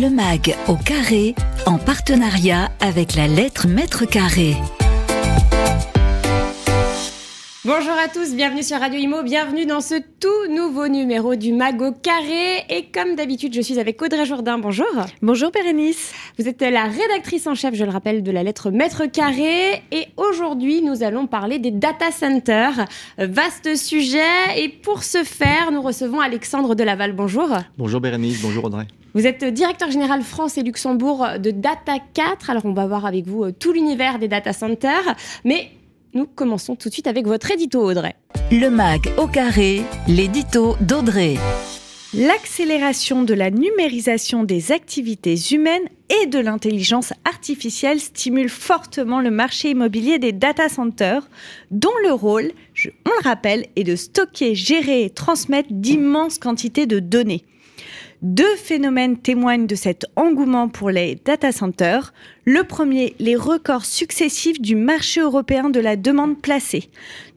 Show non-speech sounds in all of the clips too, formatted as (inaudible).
Le MAG au carré, en partenariat avec la lettre mètre carré. Bonjour à tous, bienvenue sur Radio Imo, bienvenue dans ce tout nouveau numéro du Mago Carré. Et comme d'habitude, je suis avec Audrey Jourdain. Bonjour. Bonjour Bérénice. Vous êtes la rédactrice en chef, je le rappelle, de la lettre Maître Carré. Et aujourd'hui, nous allons parler des data centers. Vaste sujet. Et pour ce faire, nous recevons Alexandre Delaval. Bonjour. Bonjour Bérénice, bonjour Audrey. Vous êtes directeur général France et Luxembourg de Data 4. Alors, on va voir avec vous euh, tout l'univers des data centers. Mais nous commençons tout de suite avec votre édito, Audrey. Le MAG au carré, l'édito d'Audrey. L'accélération de la numérisation des activités humaines et de l'intelligence artificielle stimule fortement le marché immobilier des data centers, dont le rôle, on le rappelle, est de stocker, gérer et transmettre d'immenses quantités de données. Deux phénomènes témoignent de cet engouement pour les data centers. Le premier, les records successifs du marché européen de la demande placée.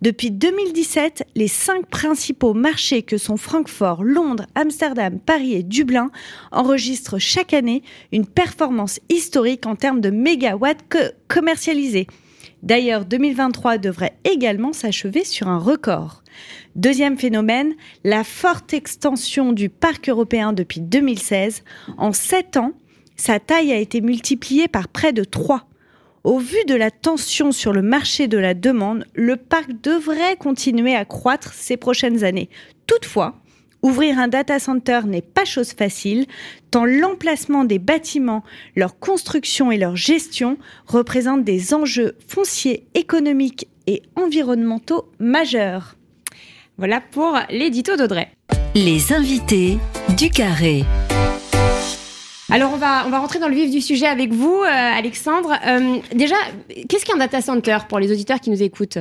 Depuis 2017, les cinq principaux marchés que sont Francfort, Londres, Amsterdam, Paris et Dublin enregistrent chaque année une performance historique en termes de mégawatts commercialisés. D'ailleurs, 2023 devrait également s'achever sur un record. Deuxième phénomène, la forte extension du parc européen depuis 2016. En sept ans, sa taille a été multipliée par près de 3. Au vu de la tension sur le marché de la demande, le parc devrait continuer à croître ces prochaines années. Toutefois, Ouvrir un data center n'est pas chose facile, tant l'emplacement des bâtiments, leur construction et leur gestion représentent des enjeux fonciers, économiques et environnementaux majeurs. Voilà pour l'édito d'Audrey. Les invités du carré. Alors on va, on va rentrer dans le vif du sujet avec vous, euh, Alexandre. Euh, déjà, qu'est-ce qu'un data center pour les auditeurs qui nous écoutent?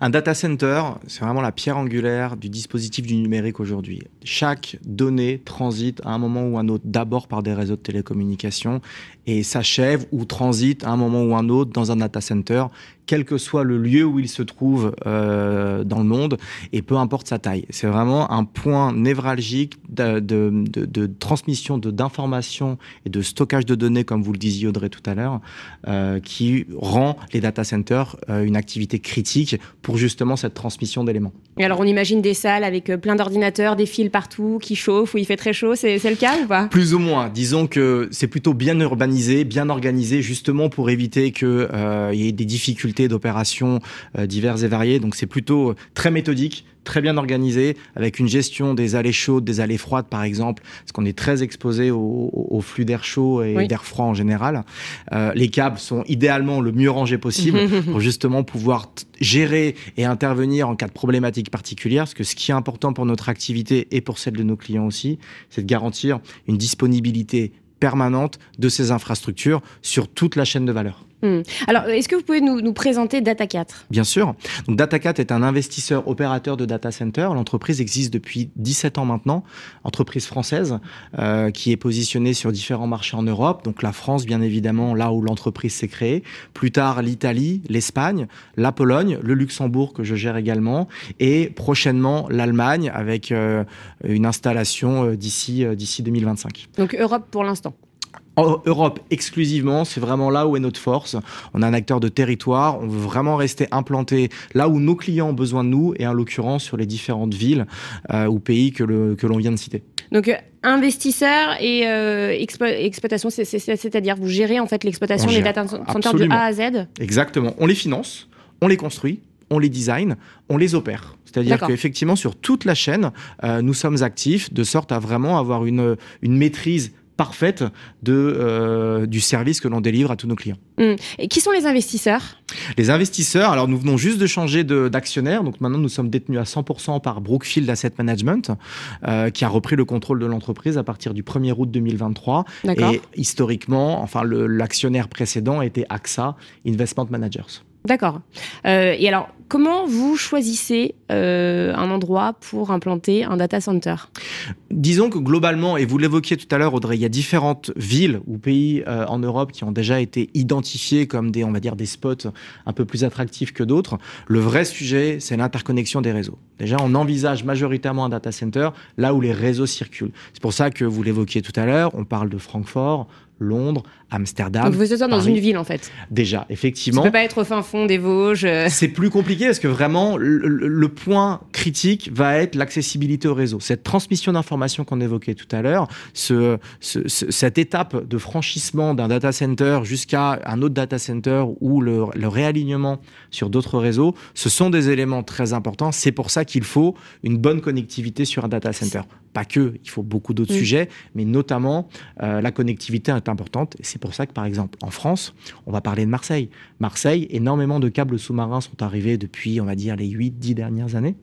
Un data center, c'est vraiment la pierre angulaire du dispositif du numérique aujourd'hui. Chaque donnée transite à un moment ou un autre d'abord par des réseaux de télécommunications et s'achève ou transite à un moment ou un autre dans un data center, quel que soit le lieu où il se trouve euh, dans le monde et peu importe sa taille. C'est vraiment un point névralgique de, de, de, de transmission d'informations et de stockage de données, comme vous le disiez Audrey tout à l'heure, euh, qui rend les data centers euh, une activité critique pour justement cette transmission d'éléments. Et alors on imagine des salles avec plein d'ordinateurs, des fils partout qui chauffent, où il fait très chaud, c'est le cas ou pas? Plus ou moins. Disons que c'est plutôt bien urbanisé, bien organisé, justement pour éviter qu'il y ait des difficultés d'opération euh, diverses et variées. Donc c'est plutôt très méthodique, très bien organisé, avec une gestion des allées chaudes, des allées froides par exemple, parce qu'on est très exposé au, flux d'air chaud et d'air froid en général. Euh, les câbles sont idéalement le mieux rangés possible (laughs) pour justement pouvoir gérer et intervenir en cas de problématique particulière, parce que ce qui est important pour notre activité et pour celle de nos clients aussi, c'est de garantir une disponibilité permanente de ces infrastructures sur toute la chaîne de valeur. Hmm. Alors, est-ce que vous pouvez nous, présenter Data4 Bien sûr. Donc, Data4 est un investisseur opérateur de data center. L'entreprise existe depuis 17 ans maintenant, entreprise française euh, qui est positionnée sur différents marchés en Europe. Donc, la France, bien évidemment, là où l'entreprise s'est créée. Plus tard, l'Italie, l'Espagne, la Pologne, le Luxembourg que je gère également, et prochainement l'Allemagne avec euh, une installation euh, d'ici d'ici 2025. Donc, Europe pour l'instant? Europe exclusivement, c'est vraiment là où est notre force. On a un acteur de territoire, on veut vraiment rester implanté là où nos clients ont besoin de nous, et en l'occurrence sur les différentes villes euh, ou pays que l'on que vient de citer. Donc euh, investisseur et euh, exploitation, c'est-à-dire vous gérez en fait l'exploitation des data centers de A à Z? Exactement, on les finance, on les construit, on les design, on les opère. C'est-à-dire qu'effectivement, sur toute la chaîne, nous sommes actifs de sorte à vraiment avoir une, une maîtrise parfaite de, euh, du service que l'on délivre à tous nos clients. Hum. Et qui sont les investisseurs? Les investisseurs, alors nous venons juste de changer d'actionnaire, donc maintenant nous sommes détenus à 100% par Brookfield Asset Management, euh, qui a repris le contrôle de l'entreprise à partir du 1er août 2023. Et historiquement, enfin l'actionnaire précédent était AXA Investment Managers. D'accord. Euh, et alors, comment vous choisissez euh, un endroit pour implanter un data center? Disons que globalement, et vous l'évoquiez tout à l'heure, Audrey, il y a différentes villes ou pays euh, en Europe qui ont déjà été identifiés comme des, on va dire, des spots un peu plus attractifs que d'autres. Le vrai sujet, c'est l'interconnexion des réseaux. Déjà, on envisage majoritairement un data center là où les réseaux circulent. C'est pour ça que vous l'évoquiez tout à l'heure, on parle de Francfort, Londres, Amsterdam. Donc vous êtes dans Paris. une ville en fait. Déjà, effectivement. Ça peut pas être au fin fond des Vosges. euh. C'est plus compliqué parce que vraiment, le, point critique va être l'accessibilité au réseau. Cette transmission d'informations qu'on évoquait tout à l'heure, ce, ce- ce- cette étape de franchissement d'un data center jusqu'à un autre data center ou le, le réalignement sur d'autres réseaux, ce sont des éléments très importants. C'est pour ça qu'il faut une bonne connectivité sur un data center. Pas que, il faut beaucoup d'autres Mm. sujets, mais notamment euh, la connectivité est importante. C'est pour ça que, par exemple, en France, on va parler de Marseille. Marseille, énormément de câbles sous-marins sont arrivés depuis, on va dire, les 8-10 dernières années.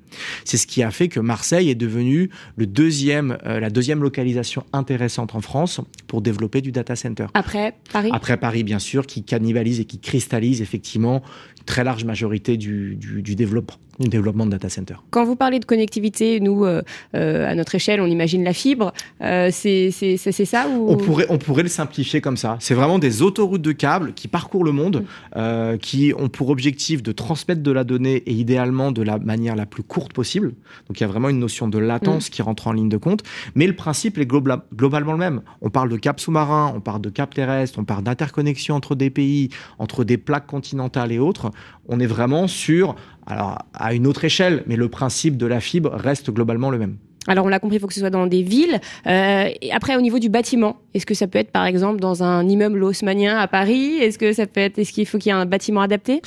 C'est ce qui a fait que Marseille est devenue le deuxième, euh, la deuxième localisation intéressante en France pour développer du data center. Après Paris? Après Paris, bien sûr, qui cannibalise et qui cristallise effectivement une très large majorité du, du, du développement, du développement de data center. Quand vous parlez de connectivité, nous, euh, euh, à notre échelle, on imagine la fibre. Euh, c'est ça ou... On pourrait, on pourrait le simplifier comme ça. C'est vraiment des autoroutes de câbles qui parcourent le monde, euh, qui ont pour objectif de transmettre de la donnée et idéalement de la manière la plus courte possible. Donc il y a vraiment une notion de latence qui rentre en ligne de compte. Mais le principe est global- globalement le même. On parle de câbles sous-marins, on parle de câbles terrestres, on parle d'interconnexion entre des pays, entre des plaques continentales et autres. On est vraiment sur, alors à une autre échelle, mais le principe de la fibre reste globalement le même. Alors on l'a compris, il faut que ce soit dans des villes. Euh, et après, au niveau du bâtiment, est-ce que ça peut être par exemple dans un immeuble haussmanien à Paris? Est-ce que ça peut être, est-ce qu'il faut qu'il y ait un bâtiment adapté?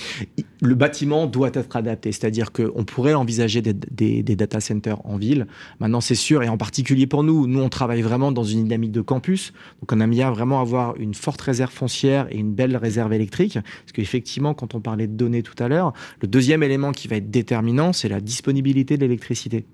Le bâtiment doit être adapté, c'est-à-dire qu'on pourrait envisager des, des- des data centers en ville. Maintenant, c'est sûr, et en particulier pour nous, nous on travaille vraiment dans une dynamique de campus, donc on aime bien vraiment avoir une forte réserve foncière et une belle réserve électrique, parce qu'effectivement, quand on parlait de données tout à l'heure, le deuxième élément qui va être déterminant, c'est la disponibilité de l'électricité.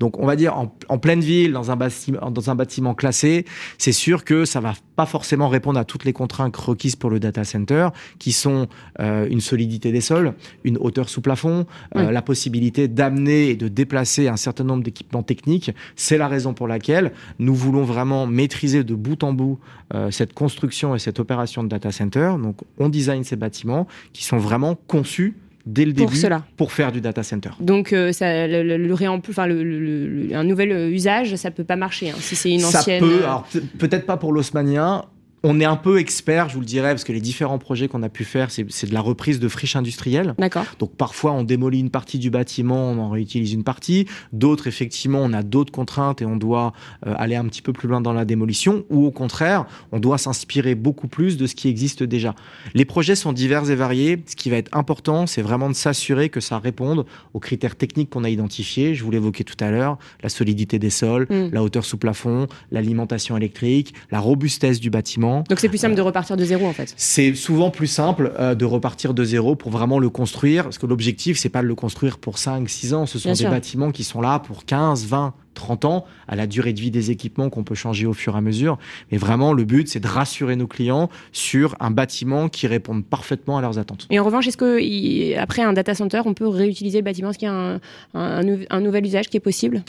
Donc, on va dire en, en pleine ville, dans un, bâtiment, dans un bâtiment classé, c'est sûr que ça va pas forcément répondre à toutes les contraintes requises pour le data center, qui sont euh, une solidité des sols, une hauteur sous plafond, euh, la possibilité d'amener et de déplacer un certain nombre d'équipements techniques. C'est la raison pour laquelle nous voulons vraiment maîtriser de bout en bout euh, cette construction et cette opération de data center. Donc, on design ces bâtiments qui sont vraiment conçus dès le Pour début cela. pour faire du data center. Donc euh, ça, le, le, le réempl- enfin, le- le- le- un nouvel euh, usage, ça peut pas marcher hein, si c'est une ça ancienne. peut, euh, alors pe- peut-être pas pour l'osmanien. On est un peu expert, je vous le dirais, parce que les différents projets qu'on a pu faire, c'est de la reprise de friches industrielles. D'accord. Donc parfois on démolit une partie du bâtiment, on en réutilise une partie. D'autres effectivement on a d'autres contraintes et on doit euh, aller un petit peu plus loin dans la démolition. Ou au contraire on doit s'inspirer beaucoup plus de ce qui existe déjà. Les projets sont divers et variés. Ce qui va être important c'est vraiment de s'assurer que ça réponde aux critères techniques qu'on a identifiés. Je vous l'évoquais tout à l'heure, la solidité des sols, Mm. la hauteur sous plafond, l'alimentation électrique, la robustesse du bâtiment. Donc c'est plus simple de repartir de zéro en fait. C'est souvent plus simple euh, de repartir de zéro pour vraiment le construire, parce que l'objectif, c'est pas de le construire pour 5, 6 ans, ce sont Bien des sûr. bâtiments qui sont là pour 15, 20, 30 ans, à la durée de vie des équipements qu'on peut changer au fur et à mesure. Mais vraiment, le but, c'est de rassurer nos clients sur un bâtiment qui réponde parfaitement à leurs attentes. Et en revanche, est-ce que après un data center, on peut réutiliser le bâtiment? Est-ce qu'il y a un, un- un nou- un nouvel usage qui est possible?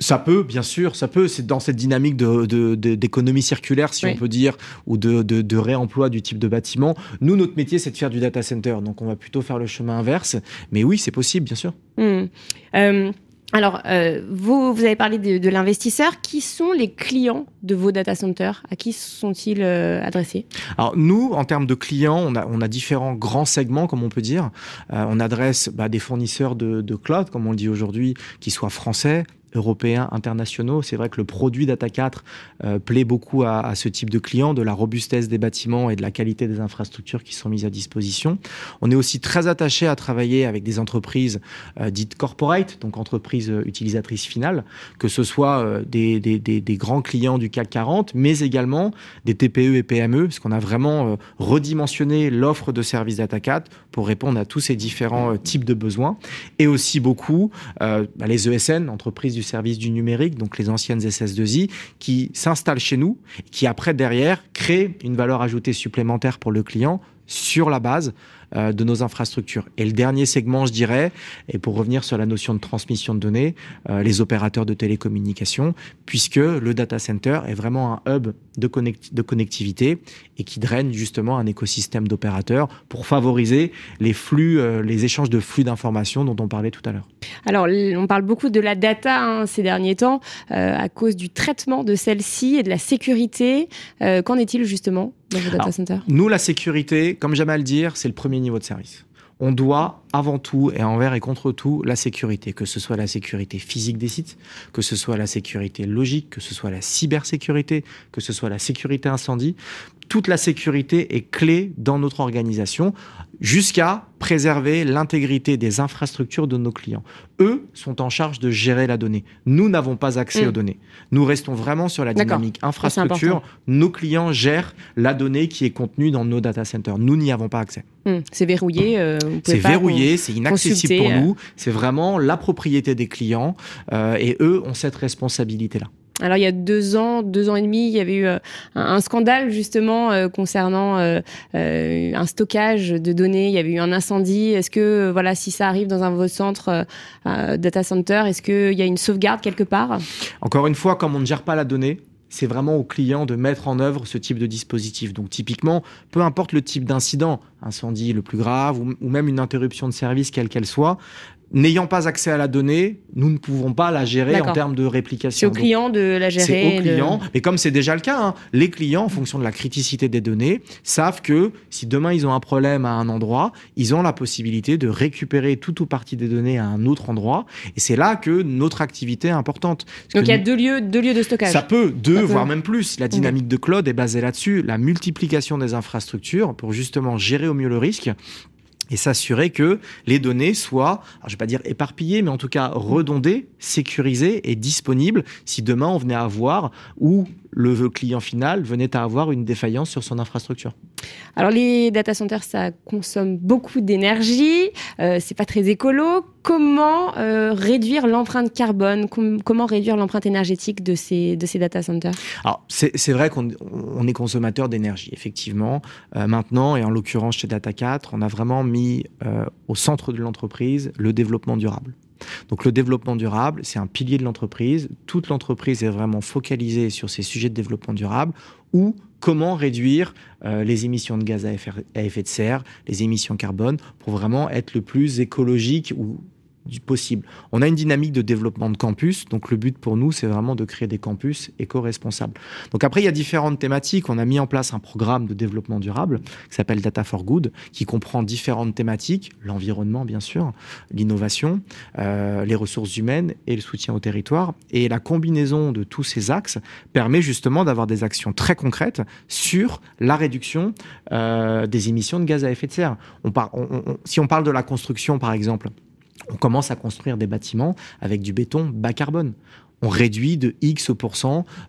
Ça peut, bien sûr, ça peut. C'est dans cette dynamique de- de- de- d'économie circulaire, si Oui. on peut dire, ou de, réemploi du type de bâtiment. Nous, notre métier, c'est de faire du data center. Donc, on va plutôt faire le chemin inverse. Mais oui, c'est possible, bien sûr. Euh, alors, euh, vous, avez parlé de, l'investisseur. Qui sont les clients de vos data centers? À qui sont-ils euh, adressés? Alors nous, en termes de clients, on a, on a différents grands segments, comme on peut dire. Euh, on adresse bah, des fournisseurs de, de cloud, comme on le dit aujourd'hui, qui soient français, européens, internationaux. C'est vrai que le produit Data 4 euh, plaît beaucoup à, ce type de clients, de la robustesse des bâtiments et de la qualité des infrastructures qui sont mises à disposition. On est aussi très attaché à travailler avec des entreprises euh, dites corporate, donc entreprises euh, utilisatrices finales, que ce soit des, grands clients du CAC 40, mais également des TPE et PME, parce qu'on a vraiment redimensionné l'offre de services Data 4 pour répondre à tous ces différents types de besoins, et aussi beaucoup bah, les ESN, entreprises service du numérique, donc les anciennes SS2I, qui s'installent chez nous, qui après derrière créent une valeur ajoutée supplémentaire pour le client sur la base de nos infrastructures. Et le dernier segment, je dirais, et pour revenir sur la notion de transmission de données, euh, les opérateurs de télécommunications, puisque le data center est vraiment un hub de, de connectivité et qui draine justement un écosystème d'opérateurs pour favoriser les flux, euh, les échanges de flux d'informations dont on parlait tout à l'heure. Alors, on parle beaucoup de la data hein, ces derniers temps à cause du traitement de celle-ci et de la sécurité. Qu'en est-il justement dans vos data centers Nous, la sécurité, comme j'aime à le dire, c'est le premier niveau de service. On doit avant tout et envers et contre tout la sécurité, que ce soit la sécurité physique des sites, que ce soit la sécurité logique, que ce soit la cybersécurité, que ce soit la sécurité incendie. Toute la sécurité est clé dans notre organisation jusqu'à préserver l'intégrité des infrastructures de nos clients. Eux sont en charge de gérer la donnée. Nous n'avons pas accès aux mm. données. Nous restons vraiment sur la dynamique infrastructure. Nos clients gèrent la donnée qui est contenue dans nos data centers. Nous n'y avons pas accès. Mm. C'est verrouillé. Euh, c'est verrouillé, c'est inaccessible pour nous. C'est vraiment la propriété des clients euh, et eux ont cette responsabilité-là. Alors il y a deux ans, deux ans et demi, il y avait eu euh, un, scandale justement euh, concernant euh, un stockage de données. Il y avait eu un incendie. Est-ce que voilà, si ça arrive dans un de vos centres data center, est-ce qu'il y a une sauvegarde quelque part? Encore une fois, comme on ne gère pas la donnée, c'est vraiment au client de mettre en œuvre ce type de dispositif. Donc typiquement, peu importe le type d'incident, incendie le plus grave ou, même une interruption de service quelle qu'elle soit, n'ayant pas accès à la donnée, nous ne pouvons pas la gérer en termes de réplication. C'est au client de la gérer. C'est au client. Mais comme c'est déjà le cas, hein, les clients, en fonction de la criticité des données, savent que si demain ils ont un problème à un endroit, ils ont la possibilité de récupérer tout ou partie des données à un autre endroit. Et c'est là que notre activité est importante. Donc il y a deux lieux, deux lieux de stockage. Ça peut, deux, voire même plus. La dynamique de cloud est basée là-dessus. La multiplication des infrastructures pour justement gérer au mieux le risque et s'assurer que les données soient, je je vais pas dire éparpillées, mais en tout cas redondées, sécurisées et disponibles si demain on venait à avoir ou le client final venait à avoir une défaillance sur son infrastructure. Alors les data centers, ça consomme beaucoup d'énergie, euh, c'est pas très écolo. Comment euh, réduire l'empreinte carbone Comment réduire l'empreinte énergétique de ces, data centers? Alors c'est vrai qu'on on est consommateur d'énergie, effectivement. Euh, maintenant, et en l'occurrence chez Data 4, on a vraiment mis euh, au centre de l'entreprise le développement durable. Donc le développement durable, c'est un pilier de l'entreprise. Toute l'entreprise est vraiment focalisée sur ces sujets de développement durable ou comment réduire les émissions de gaz à effet, à effet de serre, les émissions carbone, pour vraiment être le plus écologique ou du possible. On a une dynamique de développement de campus, donc le but pour nous, c'est vraiment de créer des campus éco-responsables. Donc après, il y a différentes thématiques. On a mis en place un programme de développement durable qui s'appelle Data for Good, qui comprend différentes thématiques, l'environnement bien sûr, l'innovation, euh, les ressources humaines et le soutien au territoire. Et la combinaison de tous ces axes permet justement d'avoir des actions très concrètes sur la réduction euh, des émissions de gaz à effet de serre. Si on parle de la construction, par exemple, on commence à construire des bâtiments avec du béton bas carbone on réduit de X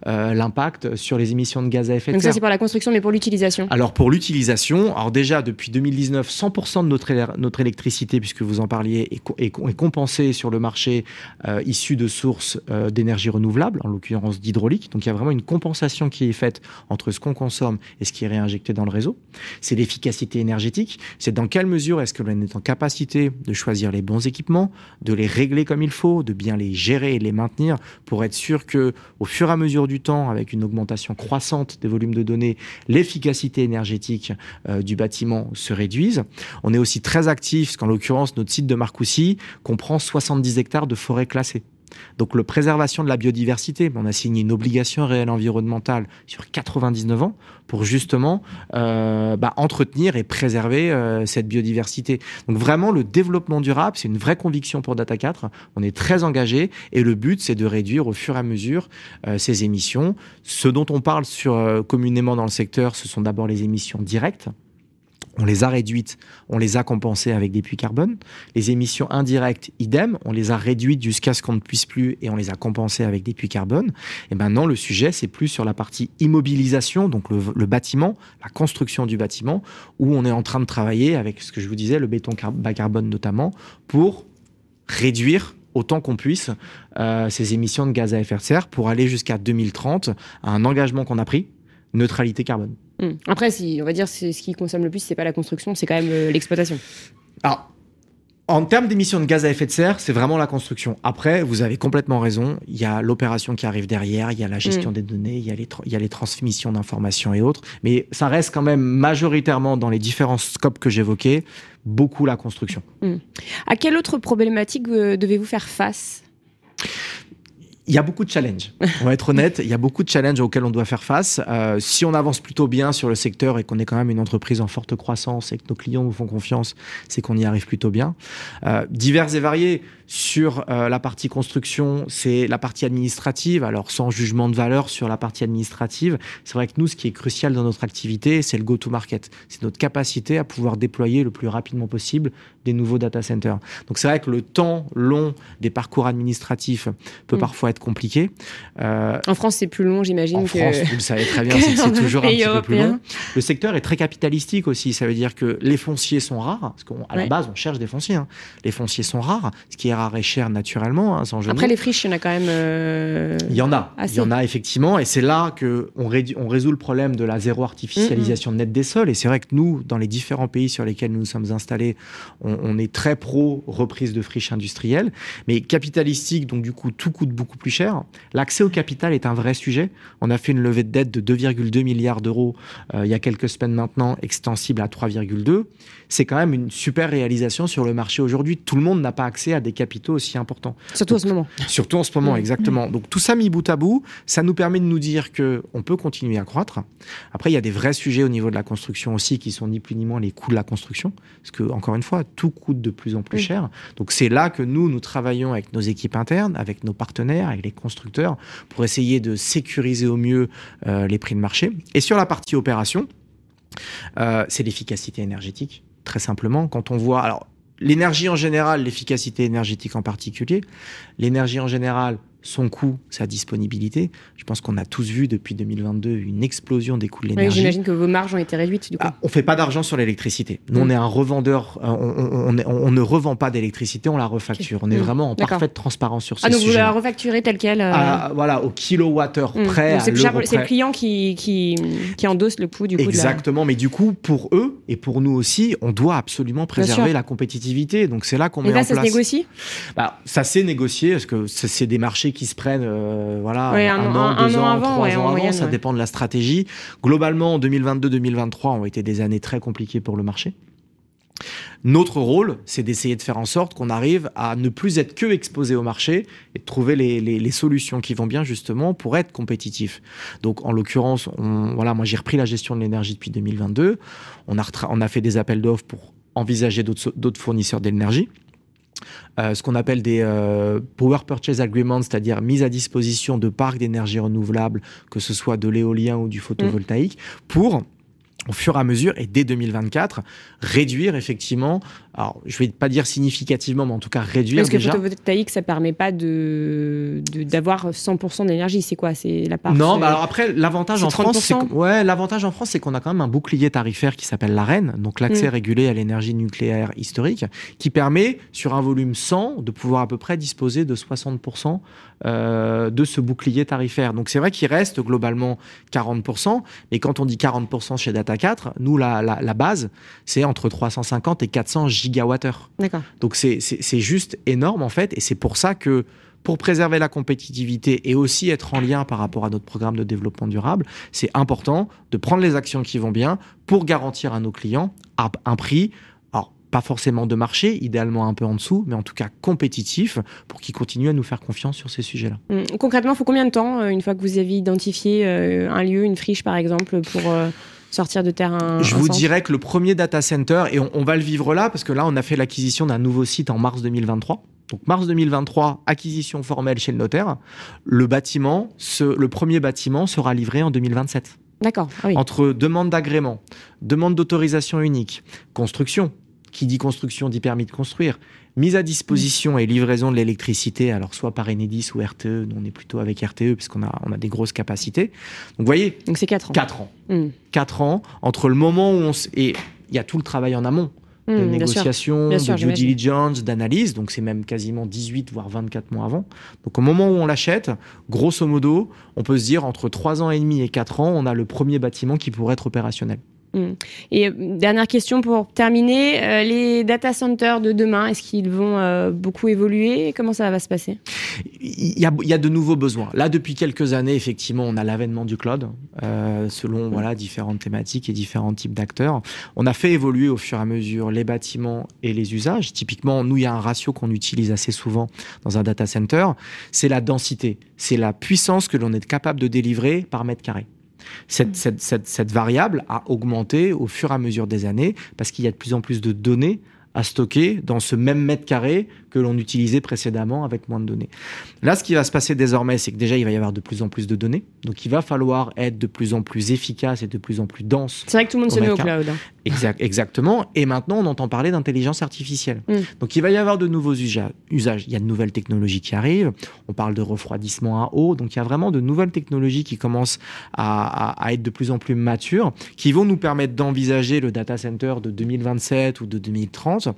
euh, l'impact sur les émissions de gaz à effet de serre. Donc ça c'est pour la construction, mais pour l'utilisation Alors pour l'utilisation, alors déjà depuis 2019, 100% de notre, notre électricité, puisque vous en parliez, est, compensée sur le marché euh, issu de sources euh, d'énergie renouvelable, en l'occurrence d'hydraulique. Donc il y a vraiment une compensation qui est faite entre ce qu'on consomme et ce qui est réinjecté dans le réseau. C'est l'efficacité énergétique. C'est dans quelle mesure est-ce que l'on est en capacité de choisir les bons équipements, de les régler comme il faut, de bien les gérer et les maintenir pour être sûr que, au fur et à mesure du temps, avec une augmentation croissante des volumes de données, l'efficacité énergétique euh, du bâtiment se réduise. On est aussi très actif, parce qu'en l'occurrence, notre site de Marcoussis comprend 70 hectares de forêts classées. Donc, la préservation de la biodiversité, on a signé une obligation réelle environnementale sur 99 ans pour justement euh, bah, entretenir et préserver euh, cette biodiversité. Donc, vraiment, le développement durable, c'est une vraie conviction pour Data 4. On est très engagé et le but, c'est de réduire au fur et à mesure euh, ces émissions. Ce dont on parle communément dans le secteur, ce sont d'abord les émissions directes on les a réduites, on les a compensées avec des puits carbone. Les émissions indirectes, idem, on les a réduites jusqu'à ce qu'on ne puisse plus et on les a compensées avec des puits carbone. Et maintenant, le sujet, c'est plus sur la partie immobilisation, donc le, bâtiment, la construction du bâtiment, où on est en train de travailler avec ce que je vous disais, le béton bas carbone notamment, pour réduire autant qu'on puisse euh, ces émissions de gaz à effet de serre pour aller jusqu'à 2030 à un engagement qu'on a pris, neutralité carbone. Hmm. Après, si on va dire c'est ce qui consomme le plus, c'est pas la construction, c'est quand même euh, l'exploitation. Alors, en termes d'émissions de gaz à effet de serre, c'est vraiment la construction. Après, vous avez complètement raison. Il y a l'opération qui arrive derrière, il y a la gestion Mm. des données, il y a les, tra- il y a les transmissions d'informations et autres. Mais ça reste quand même majoritairement dans les différents scopes que j'évoquais, beaucoup la construction. À quelle autre problématique euh, devez-vous faire face? Il y a beaucoup de challenges. On va être honnête, il y a beaucoup de challenges auxquels on doit faire face. Euh, si on avance plutôt bien sur le secteur et qu'on est quand même une entreprise en forte croissance et que nos clients nous font confiance, c'est qu'on y arrive plutôt bien. Euh, divers et variés sur euh, la partie construction, c'est la partie administrative. Alors sans jugement de valeur sur la partie administrative, c'est vrai que nous, ce qui est crucial dans notre activité, c'est le go-to-market. C'est notre capacité à pouvoir déployer le plus rapidement possible des nouveaux data centers. Donc c'est vrai que le temps long des parcours administratifs peut Mm. parfois être compliqué. Euh, En France, c'est plus long, j'imagine. en que... France, vous le savez très bien, (laughs) c'est toujours un petit peu plus long. Le secteur est très capitalistique aussi. Ça veut dire que les fonciers sont rares, parce qu'à la base, on cherche des fonciers. hein. Les fonciers sont rares, ce qui est rare et cher naturellement, hein, sans Après, les friches, il y en a quand même. euh, Il y en a, assez. il y en a effectivement, et c'est là que on, résout le problème de la zéro artificialisation nette des sols. Et c'est vrai que nous, dans les différents pays sur lesquels nous nous sommes installés, on, on est très pro reprise de friches industrielles, mais capitalistique, donc du coup tout coûte beaucoup plus cher. L'accès au capital est un vrai sujet. On a fait une levée de dette de 2,2 milliards d'euros euh, il y a quelques semaines maintenant, extensible à 3,2. C'est quand même une super réalisation sur le marché aujourd'hui. Tout le monde n'a pas accès à des capitaux aussi importants. Surtout en ce moment. Surtout en ce moment, Mm. exactement. Donc tout ça mis bout à bout, ça nous permet de nous dire que on peut continuer à croître. Après, il y a des vrais sujets au niveau de la construction aussi qui sont ni plus ni moins les coûts de la construction, parce que encore une fois, tout coûte de plus en plus cher. Donc c'est là que nous, nous travaillons avec nos équipes internes, avec nos partenaires, avec les constructeurs, pour essayer de sécuriser au mieux euh, les prix de marché. Et sur la partie opération, euh, c'est l'efficacité énergétique, très simplement. Quand on voit, alors l'énergie en général, l'efficacité énergétique en particulier, l'énergie en général, son coût, sa disponibilité. Je pense qu'on a tous vu depuis 2022 une explosion des coûts de Oui, l'énergie. J'imagine que vos marges ont été réduites du coup. Ah, on fait pas d'argent sur l'électricité. Nous, on Mm. est un revendeur. euh, On, on- on est- on ne revend pas d'électricité, on la refacture. On est Mm. vraiment en parfaite transparence sur ces Ah, donc vous la refacturez telle quelle euh, À- voilà, au kilowattheure hmm. près. C'est le, client qui, qui, qui endosse le coût du coup de la- Exactement, mais du coup, pour eux et pour nous aussi, on doit absolument préserver la compétitivité. Donc c'est là qu'on Et met là, en ça se place. négocie? Bah, ça s'est négocié parce que c'est des marchés qui se prennent, euh, voilà, Ouais, un un, an- an, un deux an ans, avant, trois ouais, ans ça ouais. dépend de la stratégie. Globalement, 2022-2023 ont été des années très compliquées pour le marché. Notre rôle, c'est d'essayer de faire en sorte qu'on arrive à ne plus être que exposé au marché et de trouver les, les- les solutions qui vont bien justement pour être compétitif. Donc, en l'occurrence, voilà, moi j'ai repris la gestion de l'énergie depuis 2022. On a, on a fait des appels d'offres pour envisager d'autres fournisseurs d'énergie. Euh, ce qu'on appelle des euh, Power Purchase Agreements, c'est-à-dire mise à disposition de parcs d'énergie renouvelable, que ce soit de l'éolien ou du photovoltaïque, pour au fur et à mesure, et dès 2024, réduire effectivement, alors je vais pas dire significativement, mais en tout cas réduire Parce que déjà. photovoltaïque, ça permet pas de d'avoir 100% d'énergie. C'est quoi? C'est la part. Non, bah alors après, l'avantage en France, c'est 30%. que- ouais, l'avantage en France, c'est qu'on a quand même un bouclier tarifaire qui s'appelle l'AREN, donc l'accès Mm. régulé à l'énergie nucléaire historique, qui permet, sur un volume 100, de pouvoir à peu près disposer de 60% euh, de ce bouclier tarifaire. Donc c'est vrai qu'il reste globalement 40%, mais quand on dit 40% chez Data 4, nous, la, la, la base, c'est entre 350 et 400 gigawattheures. D'accord. Donc c'est- juste énorme en fait, et c'est pour ça que pour préserver la compétitivité et aussi être en lien par rapport à notre programme de développement durable, c'est important de prendre les actions qui vont bien pour garantir à nos clients à un prix, alors pas forcément de marché, idéalement un peu en dessous, mais en tout cas compétitif pour qu'ils continuent à nous faire confiance sur ces sujets-là. Hum, Concrètement, il faut combien de temps, euh, une fois que vous avez identifié euh, un lieu, une friche par exemple, pour euh, sortir de terre un. Je vous centre dirais que le premier data center, et on, on va le vivre là, parce que là, on a fait l'acquisition d'un nouveau site en mars 2023. Donc mars 2023, acquisition formelle chez le notaire. Le bâtiment, ce- le premier bâtiment sera livré en 2027. D'accord. Ah oui. Entre demande d'agrément, demande d'autorisation unique, construction, qui dit construction dit permis de construire, mise à disposition et livraison de l'électricité, alors soit par Enedis ou RTE, nous on est plutôt avec RTE puisqu'on a, on a des grosses capacités. Donc vous voyez, Donc c'est 4 ans. 4 ans. 4 ans entre le moment où on s- et il y a tout le travail en amont. de Mmh, bien sûr. négociation, Bien sûr, de due diligence, d'analyse. Donc c'est même quasiment 18 voire 24 mois avant. Donc au moment où on l'achète, grosso modo, on peut se dire entre 3 ans et demi et 4 ans, on a le premier bâtiment qui pourrait être opérationnel. Et euh, dernière question pour terminer, euh, les data centers de demain, est-ce qu'ils vont euh, beaucoup évoluer? Comment ça va se passer? Il y, a, il y a de nouveaux besoins. Là, depuis quelques années, effectivement, on a l'avènement du cloud, euh, selon voilà, différentes thématiques et différents types d'acteurs. On a fait évoluer au fur et à mesure les bâtiments et les usages. Typiquement, nous, il y a un ratio qu'on utilise assez souvent dans un data center, c'est la densité, c'est la puissance que l'on est capable de délivrer par mètre carré. Cette, cette, cette, cette variable a augmenté au fur et à mesure des années parce qu'il y a de plus en plus de données à stocker dans ce même mètre carré que l'on utilisait précédemment avec moins de données. Là, ce qui va se passer désormais, c'est que déjà, il va y avoir de plus en plus de données. Donc, il va falloir être de plus en plus efficace et de plus en plus dense. C'est vrai que tout le monde se met au cloud. hein. Exact, exactement. Et maintenant, on entend parler d'intelligence artificielle. Mm. Donc, il va y avoir de nouveaux usa- usages. Il y a de nouvelles technologies qui arrivent. On parle de refroidissement à eau. Donc, il y a vraiment de nouvelles technologies qui commencent à, à- à être de plus en plus matures, qui vont nous permettre d'envisager le data center de 2027 ou de 2030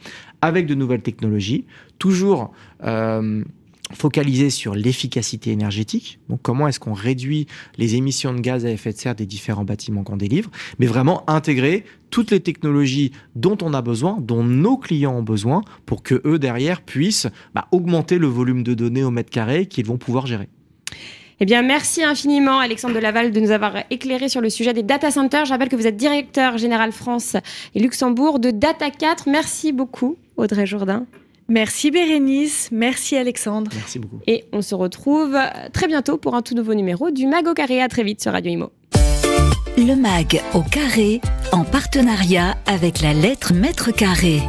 avec de nouvelles technologies, toujours euh, focalisées sur l'efficacité énergétique. Donc, comment est-ce qu'on réduit les émissions de gaz à effet de serre des différents bâtiments qu'on délivre, mais vraiment intégrer toutes les technologies dont on a besoin, dont nos clients ont besoin, pour que eux derrière puissent bah, augmenter le volume de données au mètre carré qu'ils vont pouvoir gérer. Eh bien, merci infiniment, Alexandre Delaval, de nous avoir éclairé sur le sujet des data centers. Je rappelle que vous êtes directeur général France et Luxembourg de Data 4. Merci beaucoup, Audrey Jourdain. Merci Bérénice, merci Alexandre. Merci beaucoup. Et on se retrouve très bientôt pour un tout nouveau numéro du Mag au carré. À très vite sur Radio Imo. Le MAG au carré, en partenariat avec la lettre mètre carré.